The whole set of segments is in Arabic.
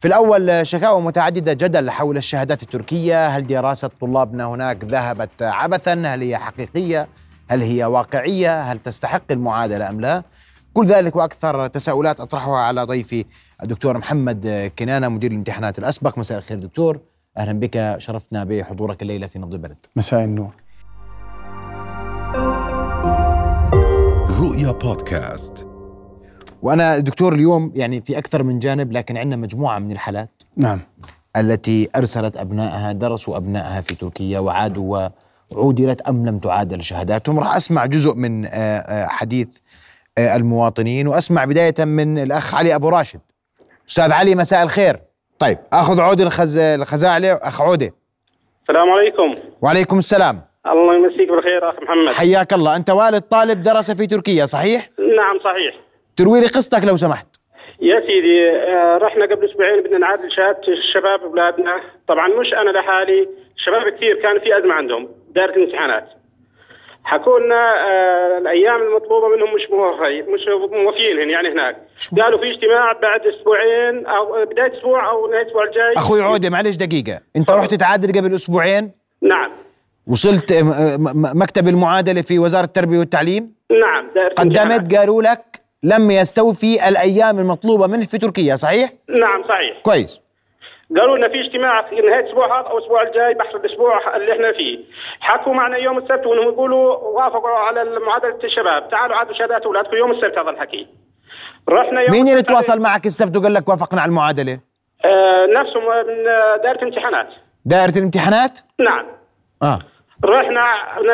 في الأول شكاوى متعددة جدل حول الشهادات التركية. هل دراسة طلابنا هناك ذهبت عبثا؟ هل هي حقيقية؟ هل هي واقعية؟ هل تستحق المعادلة أم لا؟ كل ذلك وأكثر تساؤلات أطرحها على ضيفي الدكتور محمد كنانة مدير الامتحانات الأسبق. مساء الخير دكتور. أهلا بك. شرفتنا بحضورك الليلة في نبض البلد. مساء النور. رؤيا بودكاست. وأنا دكتور اليوم يعني في أكثر من جانب لكن عندنا مجموعة من الحالات نعم. التي أرسلت أبنائها درسوا أبنائها في تركيا وعادوا وعودلت أم لم تعادل شهاداتهم. راح أسمع جزء من آه، آه، حديث آه، المواطنين وأسمع بداية من الأخ علي أبو راشد. أستاذ علي مساء الخير. طيب أخذ عود الخز... الخزاعلي أخ عودة. السلام عليكم. وعليكم السلام. الله يمسيك بالخير أخ محمد. حياك الله. أنت والد طالب درس في تركيا صحيح؟ نعم صحيح. تروي لي قصتك لو سمحت. يا سيدي آه، رحنا قبل أسبوعين بدنا نعادل شهادة الشباب اولادنا طبعا مش أنا لحالي شباب كثير كان في أزمة عندهم دائرة الامتحانات. حكوا لنا آه، الأيام المطلوبة منهم مش موفي مش موفيين يعني هناك. قالوا في اجتماع بعد أسبوعين أو بداية أسبوع أو نهاية الأسبوع الجاي. أخوي عودة معلش دقيقة. أنت رحت تعادل قبل أسبوعين؟ نعم. وصلت م- مكتب المعادلة في وزارة التربية والتعليم؟ نعم. قدمت قالوا لك لم يستوفي الأيام المطلوبة منه في تركيا صحيح؟ نعم صحيح. كويس. قالوا لنا في اجتماع في نهاية الأسبوع هذا أو الأسبوع الجاي بحر الأسبوع اللي إحنا فيه. حكوا معنا يوم السبت وانهم يقولوا وافقوا على معادلة الشباب. تعالوا عادوا شهادات أولادكم يوم السبت هذا الحكي. رحنا يوم مين اللي تواصل معك السبت وقال لك وافقنا على المعادلة؟ آه نفسهم من دائرة امتحانات دائرة الامتحانات؟ نعم. آه. رحنا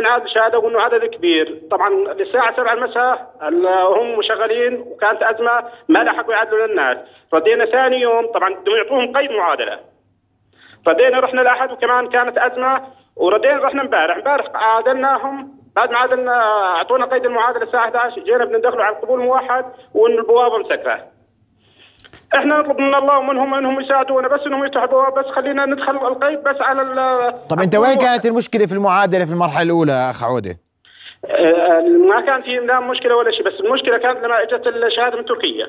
نعاد شهادة وانه عدد كبير. طبعا للساعة 7 المساء ال- هم شغالين وكانت أزمة ما لحقوا يعدلوا للناس ردينا ثاني يوم طبعا بدهم يعطوهم قيد معادلة. ردينا رحنا الاحد وكمان كانت أزمة وردينا رحنا امبارح. امبارح عادلناهم بعد ما عادلنا أعطونا قيد المعادلة الساعة 11 جينا بدنا ندخلوا على القبول موحد وإن البوابة مسكرة. إحنا نطلب من الله ومنهم انهم يساعدونا بس انهم البوابه بس خلينا ندخل القيد بس على ال- طب انت وين. كانت المشكلة في المعادلة في المرحلة الأولى أخ عودة؟ آه، ما كان في لا مشكلة ولا شيء بس المشكلة كانت لما اجت الشهادة من تركيا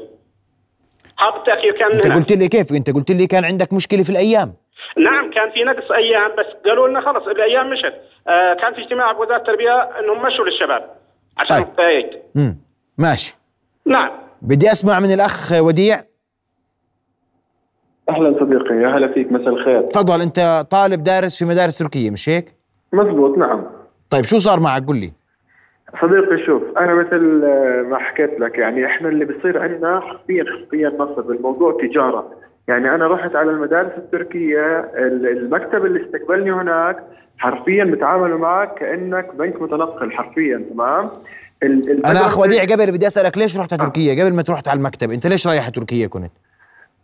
حاط التأخير كان انت قلت لي كيف؟ انت قلت لي كان عندك مشكلة في الأيام نعم كان في نقص أيام بس قالوا لنا خلص الأيام مشت آه كان في اجتماع بوزاره التربية انهم مشوا للشباب عشان طيب. امم ماشي نعم بدي أسمع من الأخ وديع أهلا صديقي يا هلا فيك مساء الخير تفضل أنت طالب دارس في مدارس تركية مش هيك؟ مزبوط نعم طيب شو صار معك قل لي؟ صديقي شوف أنا مثل آه، ما حكيت لك يعني إحنا اللي بيصير عندنا حرفيا حرفيا نصب الموضوع تجارة يعني أنا رحت على المدارس التركية ال- المكتب اللي استقبلني هناك حرفيا بتعاملوا معك كأنك بنك متنقل حرفيا تمام أخ المدرسة- وديع قبل بدي أسألك ليش رحت على تركيا؟ قبل ما تروح على المكتب أنت ليش رايح تركيا كنت؟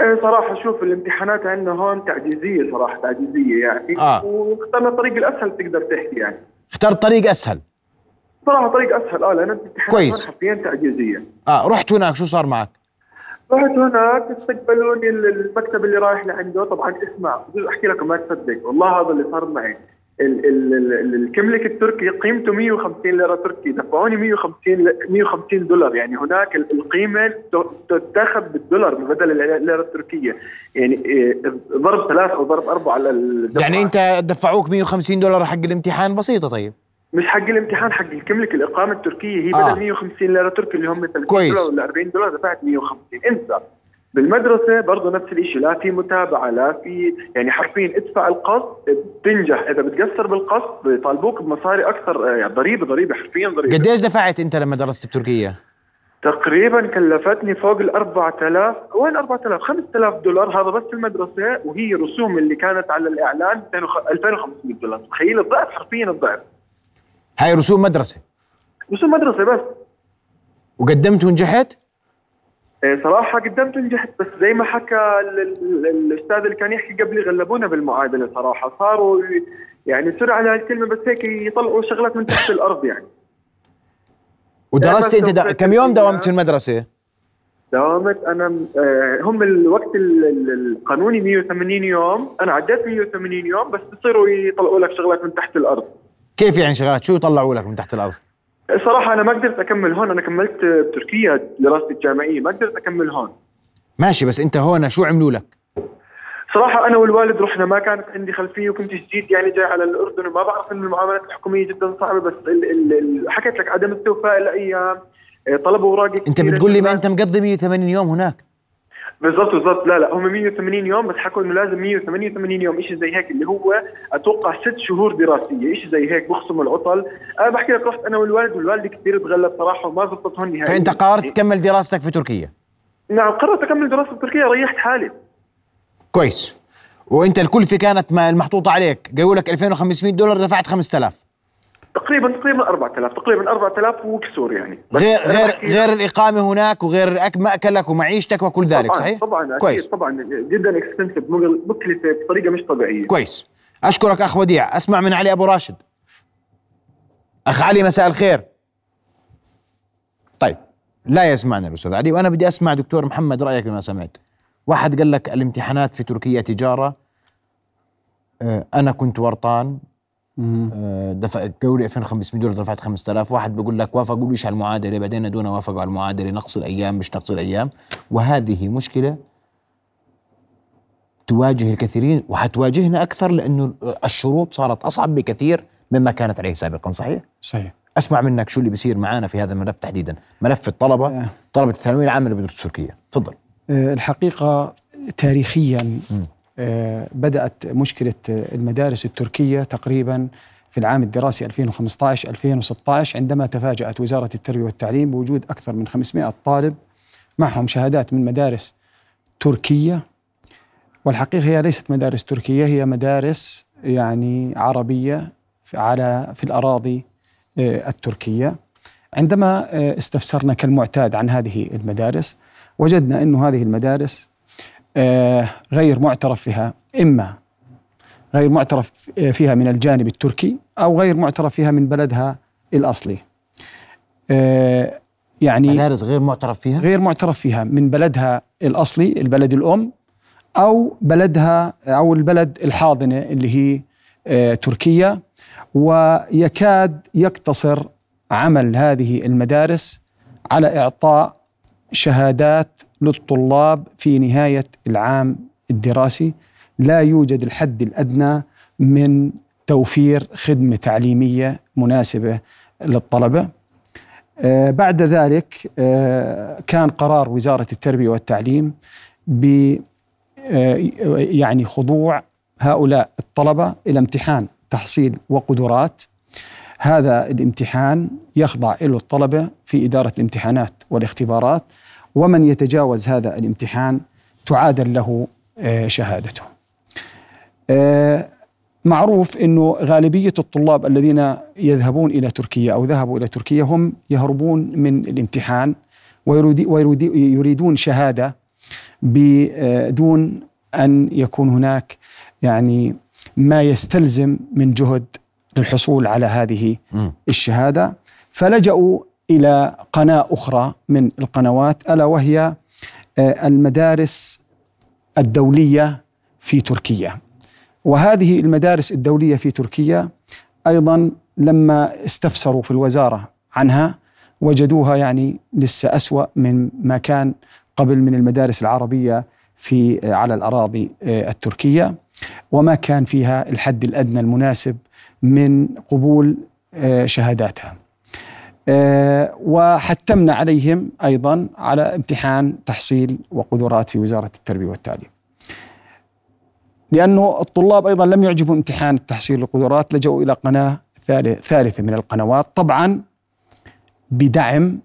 إيه صراحة شوف الامتحانات عندنا هون تعجيزية صراحة تعجيزية يعني آه. واخترنا الطريق الأسهل تقدر تحكي يعني اخترت طريق أسهل صراحة طريق أسهل آه لأن الامتحانات كويس. حرفيا تعجيزية آه رحت هناك شو صار معك؟ رحت هناك استقبلوني ال- المكتب اللي رايح لعنده طبعا اسمع أحكي لك ما تصدق والله هذا اللي صار معي الكملك التركي قيمته 150 ليرة تركي دفعوني 150 ل- 150 دولار يعني هناك ال- القيمة تتاخذ بالدولار بدل الليرة التركية يعني إيه، ضرب ثلاث أو ضرب أربعة على الدفعة. يعني أنت دفعوك 150 دولار حق الامتحان بسيطة طيب مش حق الامتحان حق الكملك الإقامة التركية هي آه. بدل 150 ليرة تركي اللي هم 30 كويس. دولار ولا 40 دولار دفعت 150 انسى بالمدرسة برضه نفس الشيء لا في متابعة لا في يعني حرفيا ادفع القسط بتنجح. إذا بتقصر بالقسط بيطالبوك بمصاري أكثر يعني ضريبة ضريبة حرفيا ضريبة. قديش دفعت أنت لما درست بتركيا؟ تقريبا كلفتني فوق ال 4000 وين 4000 5000 دولار. هذا بس المدرسة وهي رسوم اللي كانت على الإعلان 2500 دولار. تخيل الضعف حرفيا الضعف. هاي رسوم مدرسة؟ رسوم مدرسة بس. وقدمت ونجحت؟ إيه صراحة قدمت ونجحت بس زي ما حكى ال- ال- ال- الأستاذ اللي كان يحكي قبلي غلبونا بالمعادلة صراحة صاروا يعني سوري على هالكلمة بس هيك يطلعوا شغلات من تحت الأرض يعني ودرست انت دا كم يوم داومت في المدرسة؟ داومت أنا آه، هم الوقت ال- ال- القانوني 180 يوم أنا عديت 180 يوم بس بصيروا يطلعوا لك شغلات من تحت الأرض كيف يعني شغلات شو يطلعوا لك من تحت الأرض؟ صراحة أنا ما قدرت أكمل هون أنا كملت بتركيا دراستي الجامعية ما قدرت أكمل هون ماشي بس أنت هون شو عملوا لك؟ صراحة أنا والوالد رحنا ما كانت عندي خلفية وكنت جديد يعني جاي على الأردن وما بعرف إن المعاملات الحكومية جدا صعبة بس ال ال ال حكيت لك عدم استوفاء الأيام طلبوا أنت كثيرة بتقول لي ما. أنت مقضي 180 يوم هناك بالضبط بالضبط. لا لا هم 180 يوم بس حكوا انه لازم 188 يوم شيء زي هيك اللي هو أتوقع ست شهور دراسية شيء زي هيك بخصموا العطل. أنا بحكي لك رحت أنا والوالد والوالده كثير تغلب صراحة وما زبطتهم نهائيا. فأنت قررت تكمل دراستك في تركيا؟ نعم قررت أكمل دراسه بتركيا ريحت حالي. كويس. وأنت الكلفة كانت ما المحطوطه عليك. قالوا لك 2500 دولار دفعت 5000 تقريبا تقريبا 4000 تقريبا 4000 وكسور يعني. غير غير غير الإقامة هناك وغير مأكلك ومعيشتك وكل ذلك طبعا صحيح؟ طبعا كويس. طبعا. جدا اكسبنسيف مكلفة بطريقة مش طبيعية. كويس. أشكرك أخ وديع. أسمع من علي أبو راشد. أخ علي مساء الخير. طيب لا يسمعنا الأستاذ علي. وأنا بدي أسمع دكتور محمد رأيك بما سمعت. واحد قال لك الامتحانات في تركيا تجارة. آه، أنا كنت ورطان. دفع قولي 2500 دولار دفعت 5000 واحد بيقول لك وافقوا ليش على المعادلة؟ بعدين دون وافقوا على المعادلة نقص الأيام مش نقص الأيام. وهذه مشكلة تواجه الكثيرين وحتواجهنا أكثر لأنه الشروط صارت أصعب بكثير مما كانت عليه سابقا صحيح؟ صحيح. أسمع منك شو اللي بيصير معانا في هذا الملف تحديدا. ملف الطلبة آه. طلبة الثانوية العامة اللي بدرسوا تركيا تفضل. آه، الحقيقة تاريخيا آه، بدأت مشكلة آه، المدارس التركية تقريبا في العام الدراسي 2015-2016 عندما تفاجأت وزارة التربية والتعليم بوجود أكثر من 500 طالب معهم شهادات من مدارس تركية. والحقيقة هي ليست مدارس تركية هي مدارس يعني عربية على في الأراضي آه، التركية. عندما آه، استفسرنا كالمعتاد عن هذه المدارس وجدنا أن هذه المدارس آه، غير معترف فيها. إما غير معترف فيها من الجانب التركي أو غير معترف فيها من بلدها الأصلي. آه، يعني مدارس غير معترف فيها؟ غير معترف فيها من بلدها الأصلي البلد الأم أو بلدها أو البلد الحاضنة اللي هي آه، تركيا ويكاد يقتصر عمل هذه المدارس على إعطاء شهادات للطلاب في نهاية العام الدراسي لا يوجد الحد الأدنى من توفير خدمة تعليمية مناسبة للطلبة. آه، بعد ذلك آه، كان قرار وزارة التربية والتعليم ب آه، يعني خضوع هؤلاء الطلبة إلى امتحان تحصيل وقدرات. هذا الامتحان يخضع له الطلبة في إدارة الامتحانات والاختبارات. ومن يتجاوز هذا الامتحان تعادل له آه، شهادته آه، معروف إنه غالبية الطلاب الذين يذهبون إلى تركيا أو ذهبوا إلى تركيا هم يهربون من الامتحان ويريد- ويريد- يريدون شهادة بدون أن يكون هناك يعني ما يستلزم من جهد للحصول على هذه. الشهادة فلجأوا إلى قناة أخرى من القنوات ألا وهي آه، المدارس الدولية في تركيا. وهذه المدارس الدولية في تركيا أيضا لما استفسروا في الوزارة عنها وجدوها يعني لسه أسوأ من ما كان قبل من المدارس العربية في آه، على الأراضي آه، التركية وما كان فيها الحد الأدنى المناسب من قبول شهاداتها. آه، وحتمنا عليهم أيضا على امتحان تحصيل وقدرات في وزارة التربية والتعليم. لأنه الطلاب أيضا لم يعجبوا امتحان التحصيل والقدرات لجأوا إلى قناة ثالث- ثالثه من القنوات طبعا بدعم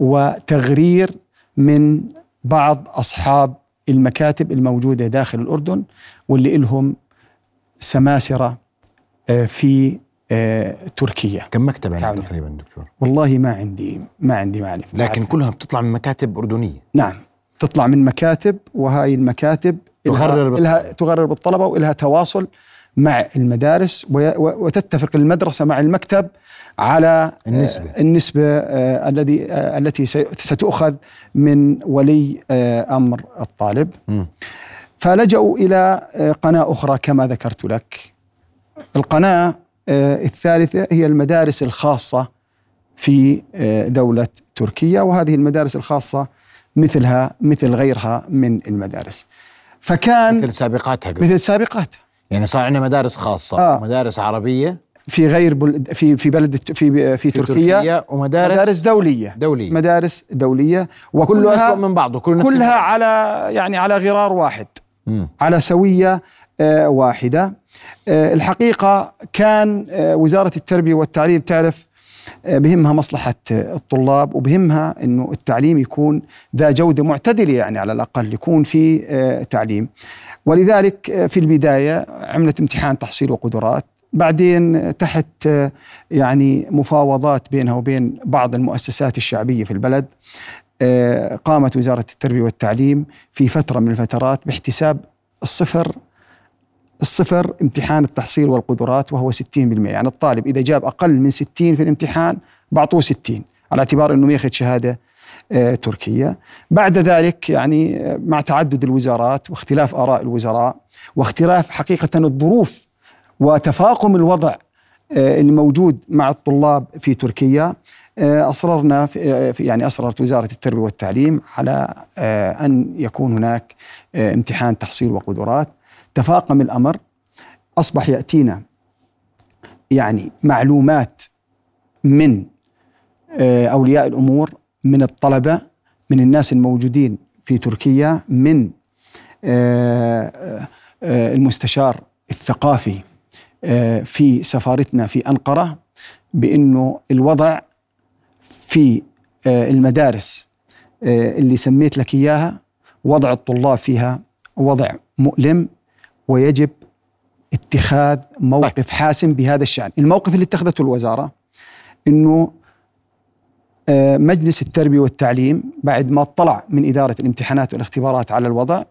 وتغرير من بعض أصحاب المكاتب الموجودة داخل الأردن واللي لهم سماسرة آه، في تركيا كم مكتب عندك. تقريبا دكتور والله ما عندي ما عندي معرفة لكن كلها بتطلع من مكاتب أردنية نعم تطلع من مكاتب وهاي المكاتب تغرر إلها. إلها تغرر بالطلبة وإلها تواصل مع المدارس وتتفق المدرسة مع المكتب على النسبة. آه، النسبة آه، الذي آه، التي ستؤخذ من ولي آه، أمر الطالب مم. فلجأوا إلى آه، قناة أخرى كما ذكرت لك القناة آه، الثالثة هي المدارس الخاصة في آه، دولة تركيا وهذه المدارس الخاصة مثلها مثل غيرها من المدارس. فكان مثل سابقاتها قبل. مثل سابقاتها. يعني صار عندنا مدارس خاصة آه. مدارس عربية. في غير بل في في بلد في في, تركيا, ومدارس مدارس دولية. دولية. مدارس دولية. كله وكلها اسوء من بعضه كله نفس كلها. على يعني على غرار واحد. مم. على سوية آه، واحدة. آه، الحقيقة كان آه، وزارة التربية والتعليم تعرف آه، بهمها مصلحة آه، الطلاب وبهمها إنه التعليم يكون ذا جودة معتدلة يعني على الأقل يكون في تعليم. ولذلك في البداية عملت امتحان تحصيل وقدرات. بعدين تحت يعني مفاوضات بينها وبين بعض المؤسسات الشعبية في البلد قامت وزارة التربية والتعليم في فترة من الفترات باحتساب الصفر الصفر امتحان التحصيل والقدرات وهو 60% يعني الطالب إذا جاب أقل من 60 في الامتحان بعطوه 60 على اعتبار أنه ياخذ شهادة آه، تركية. بعد ذلك يعني آه، مع تعدد الوزارات واختلاف آراء الوزراء واختلاف حقيقة الظروف وتفاقم الوضع آه، الموجود مع الطلاب في تركيا أصررنا في يعني أصررت وزارة التربية والتعليم على أن يكون هناك امتحان تحصيل وقدرات. تفاقم الأمر أصبح يأتينا يعني معلومات من آه، أولياء الأمور من الطلبة من الناس الموجودين في تركيا من آه، آه، المستشار الثقافي في سفارتنا في أنقرة بأنه الوضع في المدارس اللي سميت لك إياها وضع الطلاب فيها وضع مؤلم. ويجب اتخاذ موقف حاسم بهذا الشأن. الموقف اللي اتخذته الوزارة أنه آه، مجلس التربية والتعليم بعد ما اطلع من إدارة الامتحانات والاختبارات على الوضع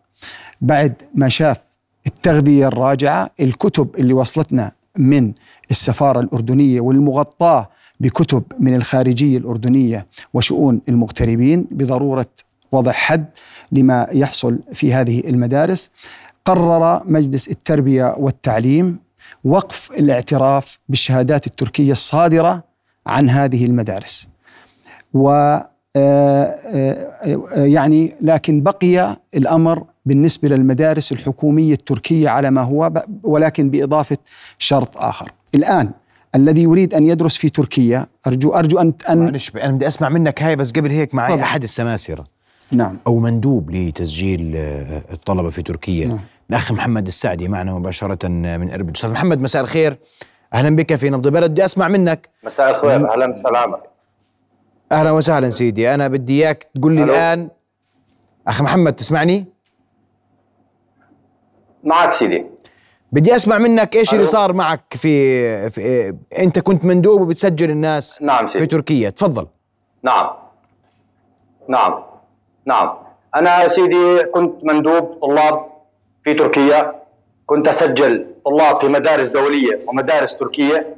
بعد ما شاف التغذية الراجعة الكتب اللي وصلتنا من السفارة الأردنية والمغطاة بكتب من الخارجية الأردنية وشؤون المغتربين بضرورة وضع حد لما يحصل في هذه المدارس قرر مجلس التربية والتعليم وقف الاعتراف بالشهادات التركية الصادرة عن هذه المدارس. و آه، آه، آه، يعني لكن بقي الأمر بالنسبة للمدارس الحكومية التركية على ما هو ولكن بإضافة شرط آخر. الآن الذي يريد أن يدرس في تركيا أرجو أرجو أن أن معلش أنا بدي أسمع منك هاي بس قبل هيك معي. أحد السماسرة نعم أو مندوب لتسجيل الطلبة في تركيا نعم. الأخ محمد السعدي معنا مباشرة من إربد. أستاذ محمد مساء الخير. أهلا بك في نبض بلد. بدي أسمع منك. مساء الخير. أهلا بسلامة. أهلا وسهلا سيدي. أنا بدي إياك تقول لي. الآن أخ محمد تسمعني؟ معك سيدي. بدي أسمع منك إيش اللي. صار معك في, في أنت كنت مندوب وبتسجل الناس نعم في سيدي تركيا. تفضل. نعم. نعم. نعم. أنا يا سيدي كنت مندوب طلاب في تركيا كنت أسجل طلاب في مدارس دولية ومدارس تركية.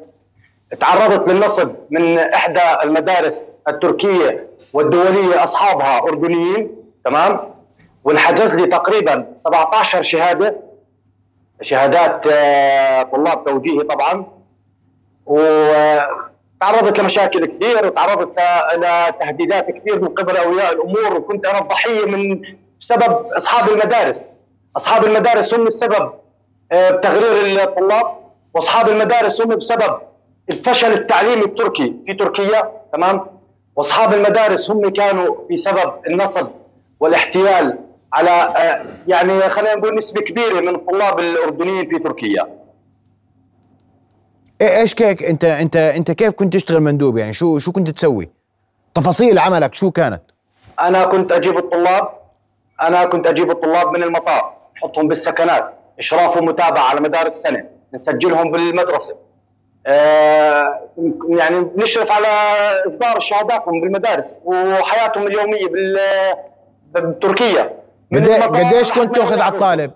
تعرضت للنصب من إحدى المدارس التركية والدولية أصحابها أردنيين تمام؟ وانحجز لي تقريبا 17 شهادة شهادات آه، طلاب توجيهي طبعا. وتعرضت لمشاكل كثير وتعرضت لتهديدات كثير من قبل أولياء الأمور وكنت أنا الضحية من بسبب أصحاب المدارس. أصحاب المدارس هم السبب آه، بتغرير الطلاب وأصحاب المدارس هم بسبب الفشل التعليمي التركي في تركيا تمام؟ وأصحاب المدارس هم كانوا بسبب النصب والاحتيال على آه، يعني خلينا نقول نسبة كبيرة من الطلاب الأردنيين في تركيا. إيه- إيش كيك؟ أنت أنت أنت كيف كنت تشتغل مندوب؟ يعني شو شو كنت تسوي؟ تفاصيل عملك شو كانت؟ أنا كنت أجيب الطلاب أنا كنت أجيب الطلاب من المطار. احطهم بالسكنات اشراف ومتابعه على مدار السنة نسجلهم بالمدرسة. آه يعني نشرف على إصدار شهاداتهم بالمدارس وحياتهم اليومية بال بتركيا. قديش لحد كنت تأخذ على. الطالب؟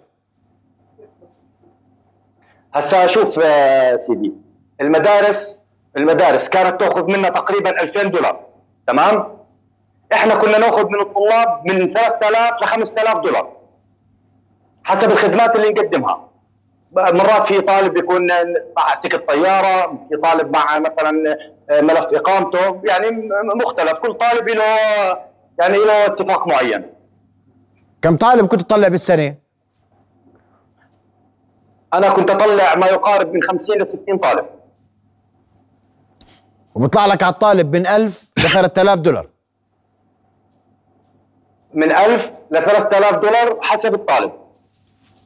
هسا شوف آه، سيدي المدارس المدارس كانت تأخذ منا تقريبا 2000 دولار تمام؟ إحنا كنا نأخذ من الطلاب من 3000 ل 5000 دولار. حسب الخدمات اللي نقدمها. مرات في طالب يكون مع تكت طيارة في طالب مع مثلا آه، ملف إقامته يعني مختلف. كل طالب له يعني له اتفاق معين. كم طالب كنت تطلع بالسنة؟ أنا كنت أطلع ما يقارب من 50 ل 60 طالب. وبيطلع لك على الطالب من 1000 ل 3000 دولار. من 1000 ل 3000 دولار حسب الطالب.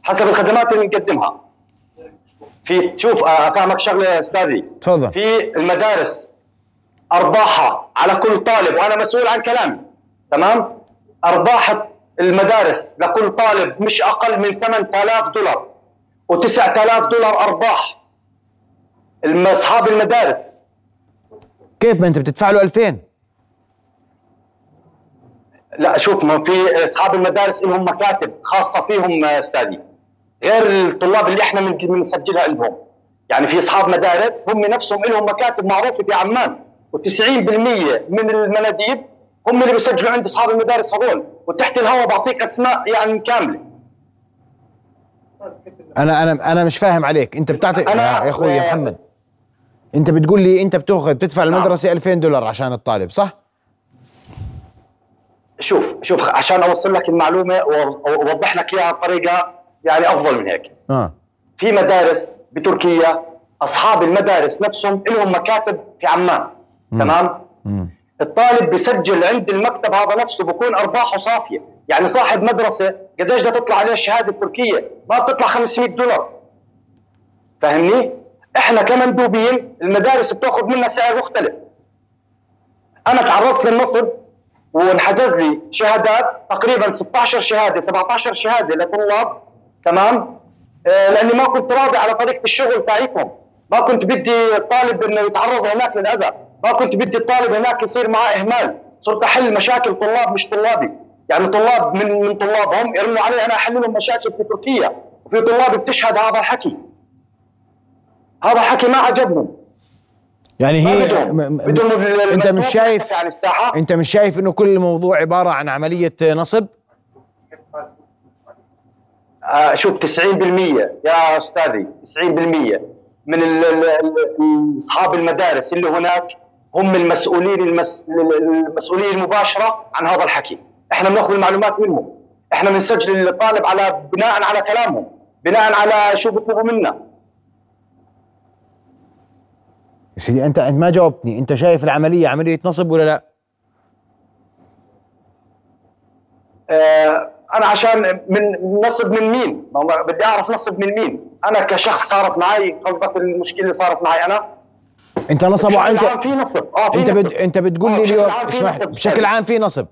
حسب الخدمات اللي نقدمها. في شوف آه، أفهمك شغلة يا أستاذي. تفضل. في المدارس أرباحها على كل طالب وأنا مسؤول عن كلامي. تمام؟ أرباح المدارس لكل طالب مش أقل من 8000 دولار. و9000 دولار أرباح. أصحاب المدارس. كيف ما أنت بتدفع له 2000 لا شوف ما في أصحاب المدارس لهم مكاتب خاصة فيهم آه، أستاذي. غير الطلاب اللي إحنا من- بنسجلها لهم يعني في أصحاب مدارس هم نفسهم لهم مكاتب معروفة في عمان و90% من المناديب هم اللي بيسجلوا عند أصحاب المدارس هذول. وتحت الهواء بعطيك أسماء يعني كاملة. أنا أنا أنا مش فاهم عليك. أنت بتعطي أنا- يا أخوي يا. محمد أنت بتقول لي أنت بتاخذ بتدفع المدرسة 2000 دولار عشان الطالب صح؟ شوف شوف عشان أوصل لك المعلومة واوضح لك إياها بطريقة يعني أفضل من هيك. آه. في مدارس بتركيا أصحاب المدارس نفسهم لهم مكاتب في عمان. تمام؟ مم. الطالب بيسجل عند المكتب هذا نفسه بكون أرباحه صافية. يعني صاحب مدرسة قديش بدها تطلع عليه الشهادة التركية؟ ما بتطلع 500 دولار. فاهمني؟ إحنا كمندوبين المدارس بتأخذ منا سعر مختلف. أنا تعرضت للنصب وانحجز لي شهادات تقريبا 16 شهادة 17 شهادة لطلاب تمام؟ آه لأني ما كنت راضي على طريقة الشغل تاعتهم ما كنت بدي الطالب إنه يتعرض هناك للأذى. ما كنت بدي الطالب هناك يصير معاه إهمال. صرت أحل مشاكل طلاب مش طلابي. يعني طلاب من من طلابهم يرنوا علي أنا أحل لهم مشاكل في تركيا. وفي طلاب بتشهد هذا الحكي. هذا الحكي ما عجبهم. يعني هي بدهم. انت مش شايف يختفي عن الساحة. انت مش شايف إنه كل الموضوع عبارة عن عملية نصب؟ شوف 90% يا أستاذي 90% من أصحاب المدارس اللي هناك هم المسؤولين المس... المسؤوليه المباشرة عن هذا الحكي، إحنا بنأخذ المعلومات منهم، إحنا بنسجل الطالب على بناء على كلامهم، بناء على شو بيطلبوا منا، يا سيدي أنت أنت ما جاوبتني. أنت شايف العملية عملية نصب ولا لا؟ آه، أنا عشان من نصب من مين؟ بدي أعرف نصب من مين؟ أنا كشخص صارت معي قصدك المشكلة اللي صارت معي أنا؟ أنت بشكل انت عام في نصب. آه في أنت نصب. بد أنت بتقول آه، لي بشكل اليوم عام في اسمح نصب. بشكل عام في نصب.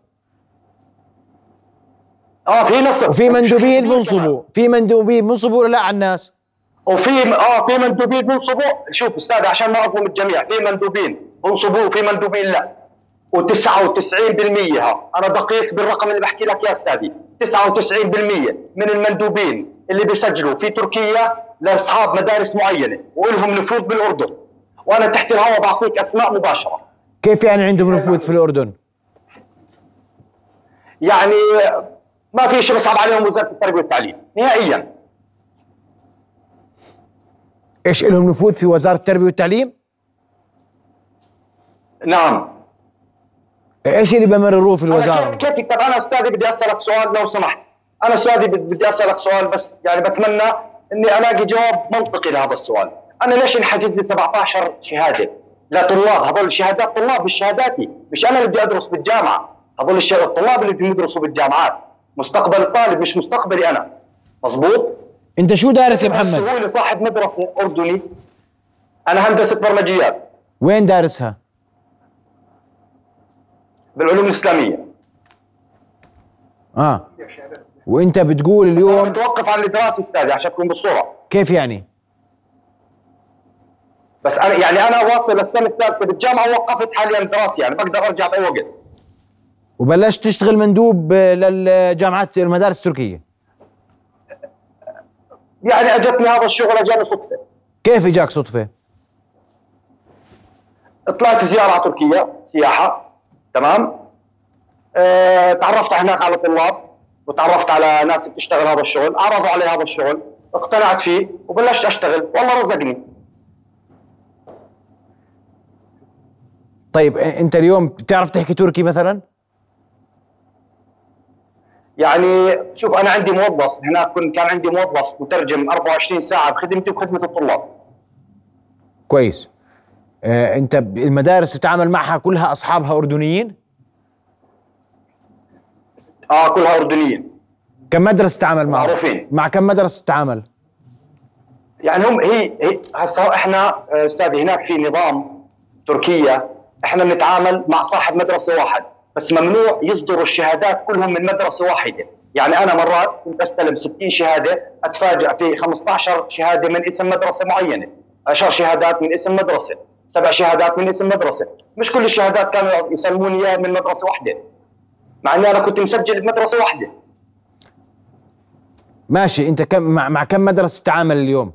آه في نصب. وفي مندوبين بنصبوا. في مندوبين بنصبوا لا على الناس؟ وفي آه في مندوبين بينصبوا شوف أستاذ عشان ما أظلم الجميع في مندوبين بينصبوا وفي مندوبين لا. و99% ها. أنا دقيق بالرقم اللي بحكي لك يا أستاذي. 99% من المندوبين اللي بيسجلوا في تركيا لأصحاب مدارس معينة ولهم نفوذ بالأردن. وأنا تحت الهواء بعطيك أسماء مباشرة. كيف يعني عندهم نفوذ في الأردن؟ يعني ما في شيء بصعب عليهم وزارة التربية والتعليم نهائيا. إيش لهم نفوذ في وزارة التربية والتعليم؟ نعم. إيش اللي بمرروه في أنا الوزارة؟ كيف كيف طب أنا أستاذي بدي أسألك سؤال لو سمحت. أنا أستاذي بد- بدي أسألك سؤال بس يعني بتمنى إني ألاقي جواب منطقي لهذا السؤال. أنا ليش انحجز لي 17 شهادة؟ لطلاب هذول الشهادات طلاب مش شهاداتي. مش أنا اللي بدي أدرس بالجامعة. هذول الطلاب اللي بدهم يدرسوا بالجامعات. مستقبل الطالب مش مستقبلي أنا. مزبوط أنت شو دارس يا محمد؟ محمد صاحب مدرسة أردني. أنا هندسة برمجيات. وين دارسها؟ بالعلوم الإسلامية. آه. وإنت بتقول اليوم متوقف عن الدراسه أستاذي عشان تكون بالصورة. كيف يعني؟ بس أنا يعني أنا واصل للسنة الثالثة بالجامعة ووقفت حاليا دراسي يعني بقدر أرجع بأي وقت. وبلشت تشتغل مندوب للجامعات المدارس التركية. يعني أجتني هذا الشغل أجاني صدفة. كيف إجاك صدفة؟ طلعت زيارة على تركيا سياحة. تمام؟ أه تعرفت هناك على طلاب وتعرفت على ناس بتشتغل هذا الشغل عرضوا علي هذا الشغل اقتنعت فيه وبلشت أشتغل والله رزقني. طيب آه، أنت اليوم بتعرف تحكي تركي مثلا؟ يعني شوف أنا عندي موظف هناك كنت كان عندي موظف مترجم 24 ساعة بخدمتي وخدمة الطلاب. كويس. آه انت ب- المدارس بتتعامل معها كلها اصحابها اردنيين؟ آه كلها اردنيين. كم مدرسة تتعامل معهم؟ معروفين. مع كم مدرسة تتعامل؟ يعني هم هي هي هسه إحنا آه، استاذي هناك في نظام تركيا إحنا بنتعامل مع صاحب مدرسة واحد بس ممنوع يصدروا الشهادات كلهم من مدرسة واحدة. يعني أنا مرات كنت أستلم 60 شهادة اتفاجئ في 15 شهادة من اسم مدرسة معينة. 10 شهادات من اسم مدرسة. سبع شهادات من اسم مدرسة. مش كل الشهادات كانوا يسلموني إياها من مدرسة واحدة. مع إني أنا كنت مسجل بمدرسة واحدة. ماشي أنت كم مع, مع كم مدرسة تتعامل اليوم؟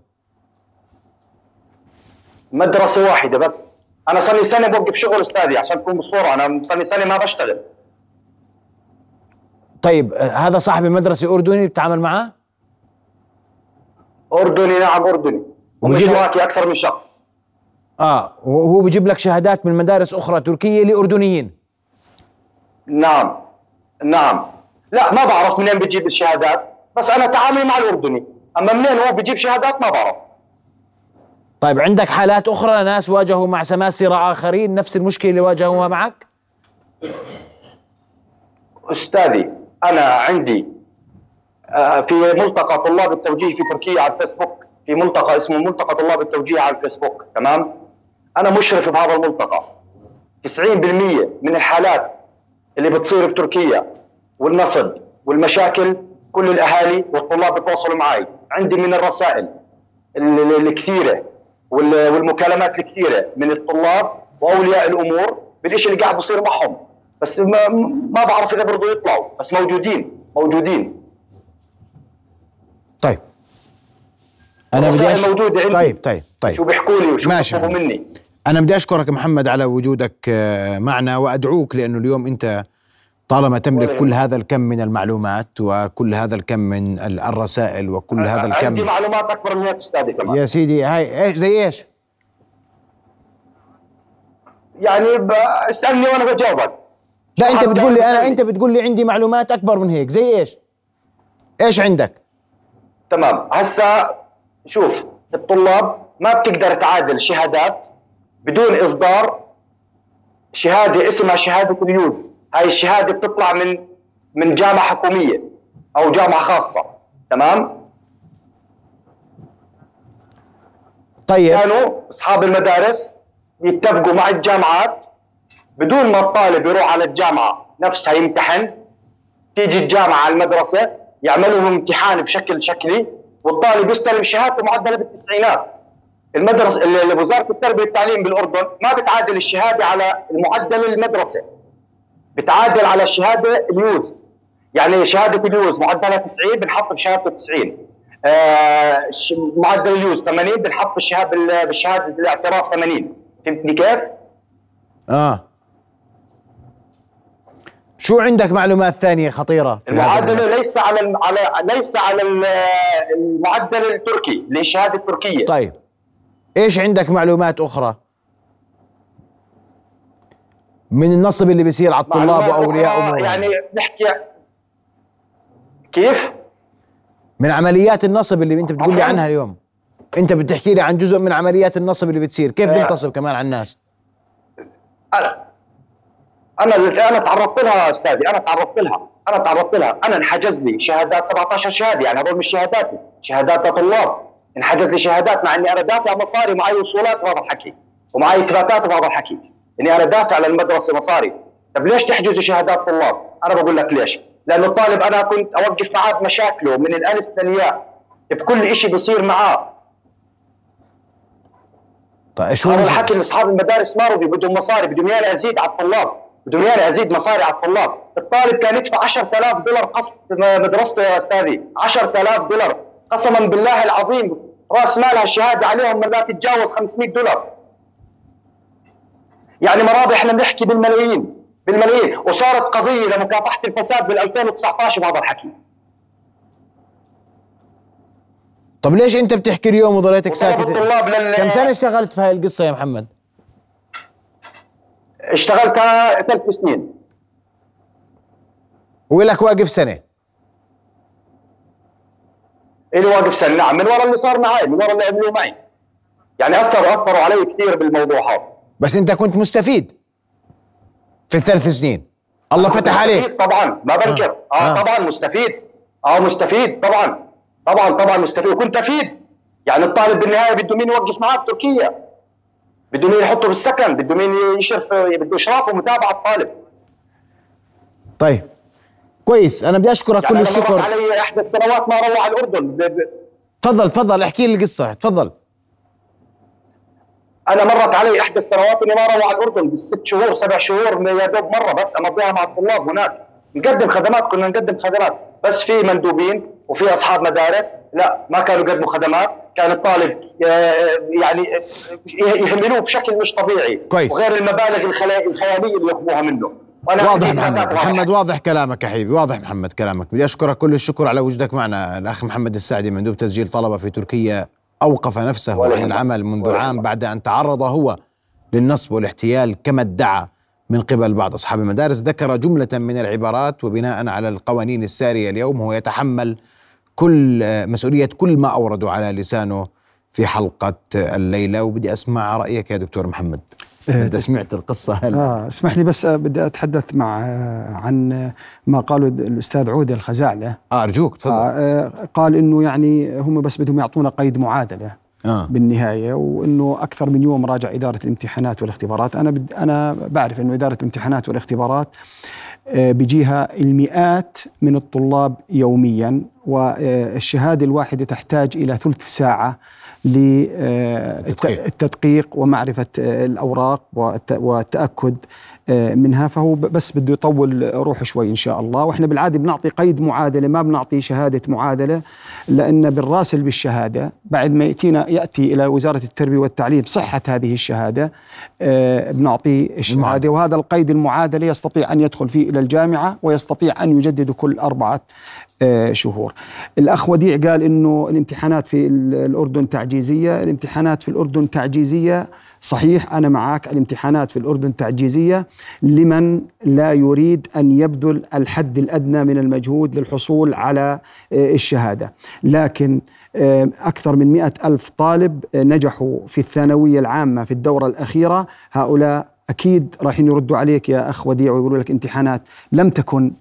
مدرسة واحدة بس. أنا صار لي سنة بوقف شغل أستاذي عشان تكون بالصورة أنا صار لي سنة ما بشتغل. طيب هذا صاحب المدرسة أردني بتتعامل معاه؟ أردني نعم أردني. شراكي أكثر من شخص. آه وهو بيجيب لك شهادات من مدارس أخرى تركية لأردنيين. نعم نعم. لا ما بعرف منين بجيب الشهادات بس أنا تعاملي مع الأردني. أما منين هو بجيب شهادات ما بعرف. طيب عندك حالات أخرى ناس واجهوا مع سماسره آخرين نفس المشكلة اللي واجهوها معك؟ أستاذي أنا عندي آه، في ملتقى طلاب التوجيه في تركيا على الفيسبوك في ملتقى اسمه ملتقى طلاب التوجيه على الفيسبوك تمام؟ أنا مشرف بهذا الملتقى 90% من الحالات اللي بتصير بتركيا والنصب والمشاكل كل الأهالي والطلاب بيتواصلوا معي عندي من الرسائل ال- ال- الكثيرة وال- والمكالمات الكثيرة من الطلاب وأولياء الأمور بالشيء اللي قاعد بصير معهم. بس ما, ما بعرف إذا برضو يطلعوا. بس موجودين موجودين. طيب. أنا بدي أش... موجودة عندي. طيب طيب طيب. شو بيحكوا لي وشو ماشي. بيطلبوا مني. أنا بدي أشكرك محمد على وجودك آه، معنا وأدعوك لأنه اليوم أنت طالما تملك كل. هذا الكم من المعلومات وكل هذا الكم من ال- الرسائل وكل هذا الكم عندي معلومات أكبر من هيك أستاذي كمان يا سيدي هاي إيش زي إيش؟ يعني اسألني وأنا بجاوبك لا أنت بتقول لي أنا. أنت بتقول لي عندي معلومات أكبر من هيك زي إيش؟ إيش عندك؟ تمام هسا شوف الطلاب ما بتقدر تعادل شهادات بدون إصدار شهادة اسمها شهادة اليوز. هاي الشهادة بتطلع من من جامعة حكومية أو جامعة خاصة. تمام؟ طيب. كانوا أصحاب المدارس يتفقوا مع الجامعات. بدون ما الطالب يروح على الجامعة نفسها يمتحن تيجي الجامعة على المدرسة يعملوا لهم امتحان بشكل شكلي والطالب يستلم شهادته معدلة بالتسعينات. المدرسة اللي وزارة التربية والتعليم بالأردن ما بتعادل الشهادة على المعدل المدرسة. بتعادل على الشهادة ال YÖS. يعني شهادة ال YÖS معدلها 90 بنحط بشهادته 90 آه معدل ال YÖS 80 بنحط بالشهادة بال- بالشهادة الاعتراف 80 فهمتني كيف؟ آه. شو عندك معلومات ثانية خطيرة في هذا الموضوع؟ المعادله ليس على على ليس على ال- المعدل التركي للشهادة التركية. طيب. إيش عندك معلومات أخرى؟ من النصب اللي بيصير على الطلاب وأولياء أمورهم. يعني نحكي كيف؟ من عمليات النصب اللي أنت بتقول لي. عنها اليوم. أنت بتحكي لي عن جزء من عمليات النصب اللي بتصير. كيف آه. بينتصب كمان على الناس؟ أنا أنا أنا تعرضت لها أستاذي أنا تعرضت لها أنا تعرضت لها. أنا انحجز لي شهادات 17 شهادة يعني هذول مش شهاداتي شهادات طلاب انحجز لي شهادات مع إني أنا دافع مصاري معي وصولات بهذا الحكي. ومعي إثباتات بهذا الحكي. إني أنا دافع للمدرسه مصاري. طب ليش تحجزوا شهادات طلاب؟ أنا بقول لك ليش. لأنه الطالب أنا كنت أوقف معاه بمشاكله من الألف للياء بكل شيء بيصير معاه. طيب شو هذا المشكلة؟ الحكي اللي أصحاب المدارس ما رضوا بدهم مصاري بدهم اياني أزيد على الطلاب. بدهم اياني أزيد مصاري على الطلاب. الطالب كان يدفع 10000 دولار قسط مدرسته يا أستاذي. 10000 دولار. قسما بالله العظيم. راس مالها الشهاده عليهم لا تتجاوز 500 دولار. يعني مرابح إحنا بنحكي بالملايين بالملايين. وصارت قضية لمكافحه الفساد بال 2019 بهذا الحكي. طب ليش أنت بتحكي اليوم وظليتك ساكت؟ لل كم سنة اشتغلت في هاي القصة يا محمد؟ اشتغلتها ثلاث سنين. ولك واقف سنة. اللي واقف سنة. نعم من وراء اللي صار معي من وراء اللي عملوه معي. يعني اثروا أثروا علي كثير بالموضوع هذا. بس أنت كنت مستفيد في الثلاث سنين. الله فتح عليك. طبعا ما بنكر آه. آه, آه. آه. طبعا مستفيد. آه مستفيد طبعا. طبعا طبعا مستفيد. وكنت أفيد. يعني الطالب بالنهاية بده مين يوقف معاه؟ بتركيا. بده مين يحطه بالسكن بده مين يشرف بده إشراف ومتابعة الطالب. طيب. كويس. أنا بدي أشكرك يعني كل الشكر. علي إحدى السنوات ما روح على الأردن. تفضل تفضل احكي لي القصة تفضل. أنا مرت علي إحدى السنوات إني ما أروح على الأردن. بالست شهور سبع شهور يا دوب مرة بس امضيها مع الطلاب هناك. نقدم خدمات كنا نقدم خدمات. بس في مندوبين وفي أصحاب مدارس. لا ما كانوا يقدموا خدمات. كان الطالب آه، يعني آه، يهملوه بشكل مش طبيعي. كويس. وغير المبالغ الخيالية اللي ياخذوها منه. واضح محمد. محمد واضح كلامك يا حبيبي واضح محمد كلامك بدي أشكرك كل الشكر على وجودك معنا الأخ محمد السعدي مندوب تسجيل طلبة في تركيا أوقف نفسه عن. العمل منذ عام. بعد أن تعرض هو للنصب والاحتيال كما ادعى من قبل بعض أصحاب المدارس ذكر جملة من العبارات وبناء على القوانين السارية اليوم هو يتحمل كل مسؤولية كل ما اوردوا على لسانه في حلقة الليلة وبدي أسمع رأيك يا دكتور محمد انت سمعت القصة هل آه اسمح لي بس آه، بدي أتحدث مع آه، عن آه، ما قاله الأستاذ عوده الخزاعلة. آه أرجوك تفضل. آه قال إنه يعني هم بس بدهم يعطونا قيد معادلة آه. بالنهاية وإنه أكثر من يوم راجع إدارة الامتحانات والإختبارات. أنا بد أنا بعرف إنه إدارة الامتحانات والإختبارات آه، بيجيها المئات من الطلاب يوميا والشهادة الواحدة تحتاج إلى ثلث ساعة التدقيق. للتدقيق آه، الاوراق والت- والتاكد آه، منها فهو بس بده يطول روحه شوي إن شاء الله. وإحنا بالعادة بنعطي قيد معادلة ما بنعطي شهادة معادلة لأن بالراسل بالشهادة بعد ما يأتينا يأتي إلى وزارة التربية والتعليم صحة هذه الشهادة آه، بنعطي الشهادة. وهذا القيد المعادلة يستطيع أن يدخل فيه إلى الجامعة ويستطيع أن يجدد كل أربعة آه، شهور. الأخ وديع قال أنه الامتحانات في ال- الأردن تعجيزية الامتحانات في الأردن تعجيزية. صحيح أنا معك الامتحانات في الأردن تعجيزية لمن لا يريد أن يبذل الحد الأدنى من المجهود للحصول على آه، الشهادة. لكن آه، أكثر من مئة ألف طالب آه، نجحوا في الثانوية العامة في الدورة الأخيرة. هؤلاء أكيد راح يردوا عليك يا أخ وديع ويقولوا لك امتحانات لم تكن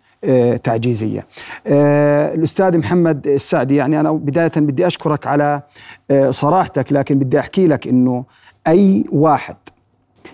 تعجيزية. الأستاذ محمد السعدي يعني أنا بداية بدي أشكرك على صراحتك لكن بدي أحكي لك أنه أي واحد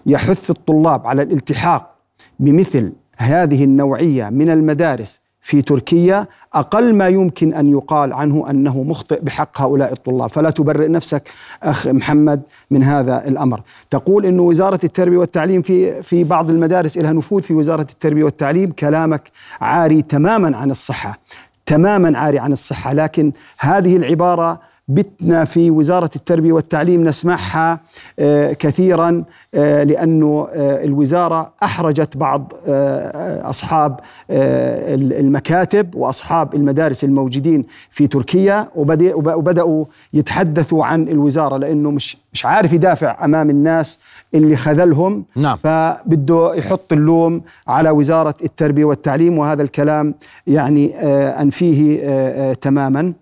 يحث الطلاب على الالتحاق بمثل هذه النوعية من المدارس في تركيا أقل ما يمكن أن يقال عنه أنه مخطئ بحق هؤلاء الطلاب. فلا تبرئ نفسك أخ محمد من هذا الأمر. تقول أن وزارة التربية والتعليم في, في بعض المدارس لها نفوذ في وزارة التربية والتعليم. كلامك عاري تماما عن الصحة تماما عاري عن الصحة لكن هذه العبارة بتنا في وزارة التربية والتعليم نسمعها آه، كثيرا آه، لأنه آه، الوزارة أحرجت بعض أصحاب المكاتب وأصحاب المدارس الموجودين في تركيا وبدأ- وب- وبدأوا يتحدثوا عن الوزارة لأنه مش مش عارف يدافع أمام الناس اللي خذلهم نعم. فبده يحط اللوم على وزارة التربية والتعليم وهذا الكلام يعني أنفيه تماما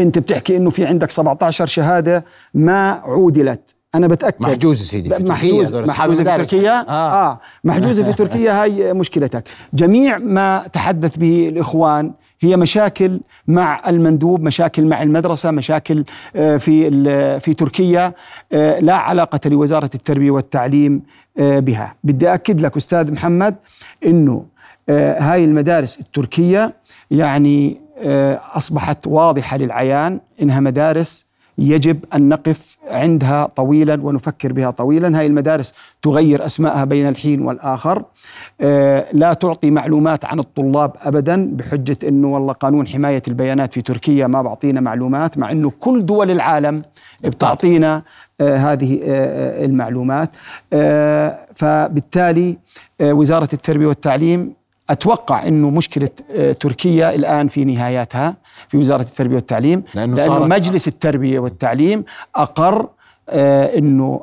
انت بتحكي انه في عندك 17 شهادة ما عودلت. أنا بتأكد. محجوز يا سيدي في تركيا، محجوز أصحاب محجوزة في. تركيا. آه, آه. محجوزة في تركيا هاي مشكلتك. جميع ما تحدث به الإخوان هي مشاكل مع المندوب مشاكل مع المدرسة مشاكل آه، في في تركيا آه، لا علاقة لوزارة التربية والتعليم آه، بها. بدي أكد لك أستاذ محمد آه، هاي المدارس التركية يعني أصبحت واضحة للعيان إنها مدارس يجب أن نقف عندها طويلا ونفكر بها طويلا. هاي المدارس تغير اسمائها بين الحين والآخر. آه، لا تعطي معلومات عن الطلاب ابدا بحجة إنه والله قانون حماية البيانات في تركيا ما بعطينا معلومات مع إنه كل دول العالم بتعطينا آه، هذه آه، آه، المعلومات. آه، فبالتالي آه، وزارة التربية والتعليم أتوقع إنه مشكلة آه، تركيا الآن في نهاياتها في وزارة التربية والتعليم لأنه لأنه صارت- مجلس التربية والتعليم أقر آه، إنه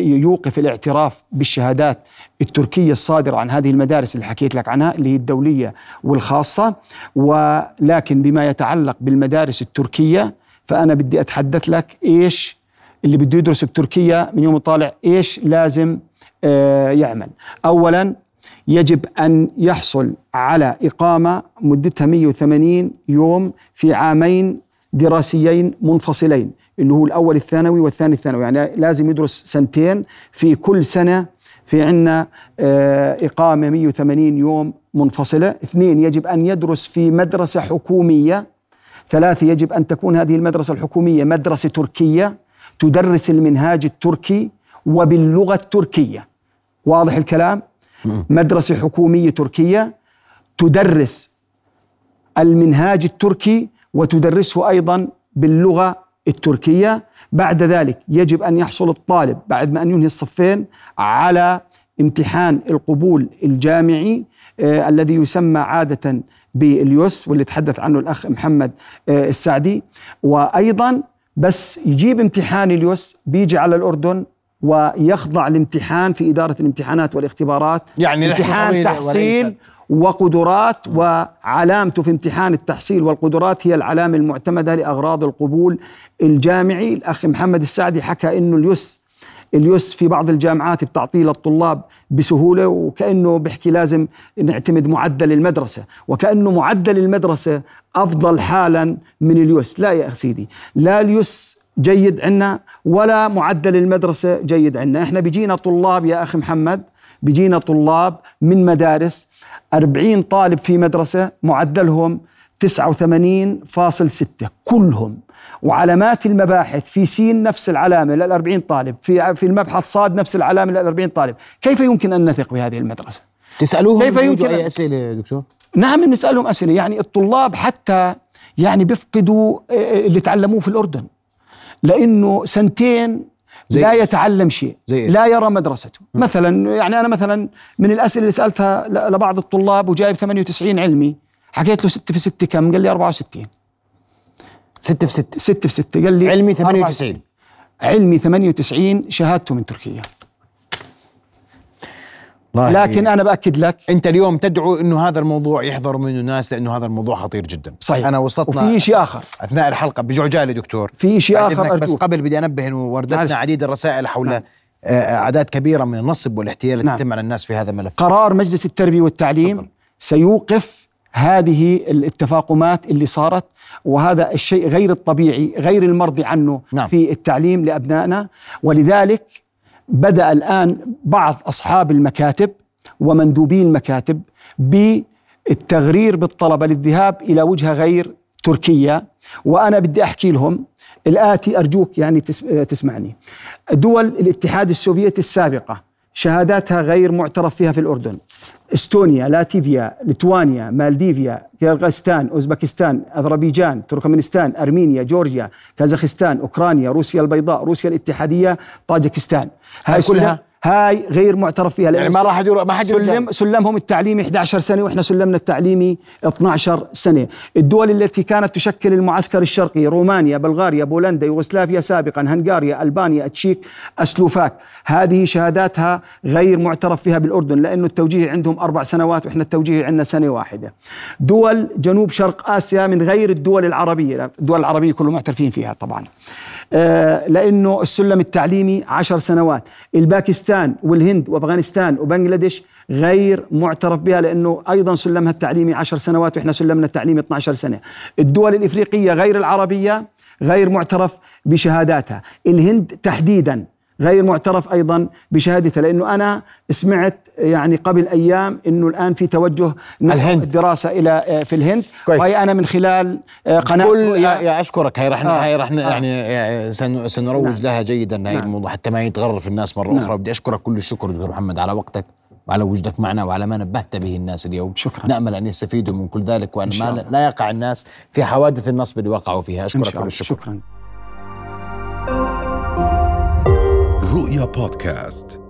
يوقف الاعتراف بالشهادات التركية الصادرة عن هذه المدارس اللي حكيت لك عنها اللي هي الدولية والخاصة. ولكن بما يتعلق بالمدارس التركية فأنا بدي أتحدث لك إيش اللي بده يدرس بتركيا من يوم طالع إيش لازم آه، يعمل. اولا يجب أن يحصل على إقامة مدتها 180 يوم في عامين دراسيين منفصلين اللي هو الأول الثانوي والثاني الثانوي. يعني لازم يدرس سنتين في كل سنة في عندنا آه، إقامة 180 يوم منفصلة. اثنين يجب أن يدرس في مدرسة حكومية. ثلاثة يجب أن تكون هذه المدرسة الحكومية مدرسة تركية تدرس المنهاج التركي وباللغة التركية. واضح الكلام؟ مدرسة حكومية تركية تدرس المنهاج التركي وتدرسه أيضا باللغة التركية. بعد ذلك يجب أن يحصل الطالب بعد ما أن ينهي الصفين على امتحان القبول الجامعي آه الذي يسمى عادة باليوس واللي تحدث عنه الأخ محمد آه السعدي. وأيضا بس يجيب امتحان اليوس بيجي على الأردن ويخضع الامتحان في إدارة الامتحانات والاختبارات. يعني امتحان تحصيل وقدرات وعلامته في امتحان التحصيل والقدرات هي العلامة المعتمدة لأغراض القبول الجامعي. الأخ محمد السعدي حكى أنه اليس اليوس في بعض الجامعات بتعطيه للطلاب بسهولة وكأنه بيحكي لازم نعتمد معدل المدرسة. وكأنه معدل المدرسة أفضل حالا من اليوس لا يا سيدي لا اليوس جيد عندنا ولا معدل المدرسة جيد عندنا إحنا بيجينا طلاب يا أخي محمد بيجينا طلاب من مدارس 40 طالب في مدرسة معدلهم 89.6 كلهم. وعلامات المباحث في سين نفس العلامة لل 40 طالب في في المبحث صاد نفس العلامة لل 40 طالب. كيف يمكن أن نثق بهذه المدرسة؟ تسألوهم كيف يمكن أي أسئلة يا دكتور؟ نعم نسألهم أسئلة. يعني الطلاب حتى يعني بيفقدوا آه، آه، اللي تعلموه في الأردن. لأنه سنتين زي لا يتعلم شيء زي لا يرى مدرسته. م. مثلا يعني أنا مثلا من الأسئلة اللي سألتها لبعض الطلاب وجايب 98 علمي حكيت له 6 في 6 كم؟ قال لي 64 6 في 6 6 في 6 قال لي علمي 98 علمي 98 شهادته من تركيا. لكن أنا بأكد لك أنت اليوم تدعو إنه هذا الموضوع يحذر منه الناس لأنه هذا الموضوع خطير جدا. صحيح. أنا وصلتنا وفي شيء آخر. أثناء الحلقة. بجعجالي دكتور. في شيء آخر بس قبل بدي أنبه إنه وردتنا عديد الرسائل حول نعم. آه، أعداد كبيرة من النصب والاحتيال نعم. تتم على الناس في هذا الملف. قرار مجلس التربية والتعليم فضل. سيوقف هذه الاتفاقمات اللي صارت وهذا الشيء غير الطبيعي غير المرضي عنه نعم. في التعليم لأبنائنا. ولذلك بدأ الآن بعض أصحاب المكاتب ومندوبي المكاتب بالتغرير بالطلبه للذهاب إلى وجهة غير تركيا وأنا بدي أحكي لهم الآتي أرجوك يعني تسمعني. دول الاتحاد السوفيتي السابقة شهاداتها غير معترف فيها في الأردن. إستونيا لاتفيا ليتوانيا مالديفيا كيرغستان أوزبكستان أذربيجان تركمانستان أرمينيا جورجيا كازاخستان أوكرانيا روسيا البيضاء روسيا الاتحادية طاجكستان. هاي كلها هاي غير معترف فيها يعني ما راح يدور ما حد سلم سلمهم التعليمي 11 سنة وإحنا سلمنا التعليمي 12 سنة. الدول التي كانت تشكل المعسكر الشرقي رومانيا بلغاريا بولندا يوغوسلافيا سابقا هنغاريا ألبانيا التشيك أسلوفاك هذه شهاداتها غير معترف فيها بالأردن لأنه التوجيه عندهم أربع سنوات وإحنا التوجيه عندنا سنة واحدة. دول جنوب شرق آسيا من غير الدول العربية الدول العربية كلهم معترفين فيها طبعا. آه، لأنه السلم التعليمي عشر سنوات. الباكستان والهند وأفغانستان وبنغلاديش غير معترف بها لأنه أيضا سلمها التعليمي عشر سنوات وإحنا سلمنا التعليمي 12 سنة. الدول الإفريقية غير العربية غير معترف بشهاداتها. الهند تحديدا غير معترف أيضا بشهادته لأنه أنا سمعت يعني قبل أيام إنه الآن في توجه الهند الدراسة إلى آه، في الهند كويس. وهي أنا من خلال آه، قناة كل يا أشكرك هي رح آه. هي رح آه. يعني سنروج نعم. لها جيدا هذه نعم. الموضوع حتى ما يتغرر في الناس مرة نعم. أخرى بدي أشكرك كل الشكر دكتور محمد على وقتك وعلى وجودك معنا وعلى ما نبهت به الناس اليوم شكرا نأمل أن يستفيدوا من كل ذلك وأن ما لا يقع الناس في حوادث النصب اللي وقعوا فيها أشكرك كل الشكر شكرا رؤيا بودكاست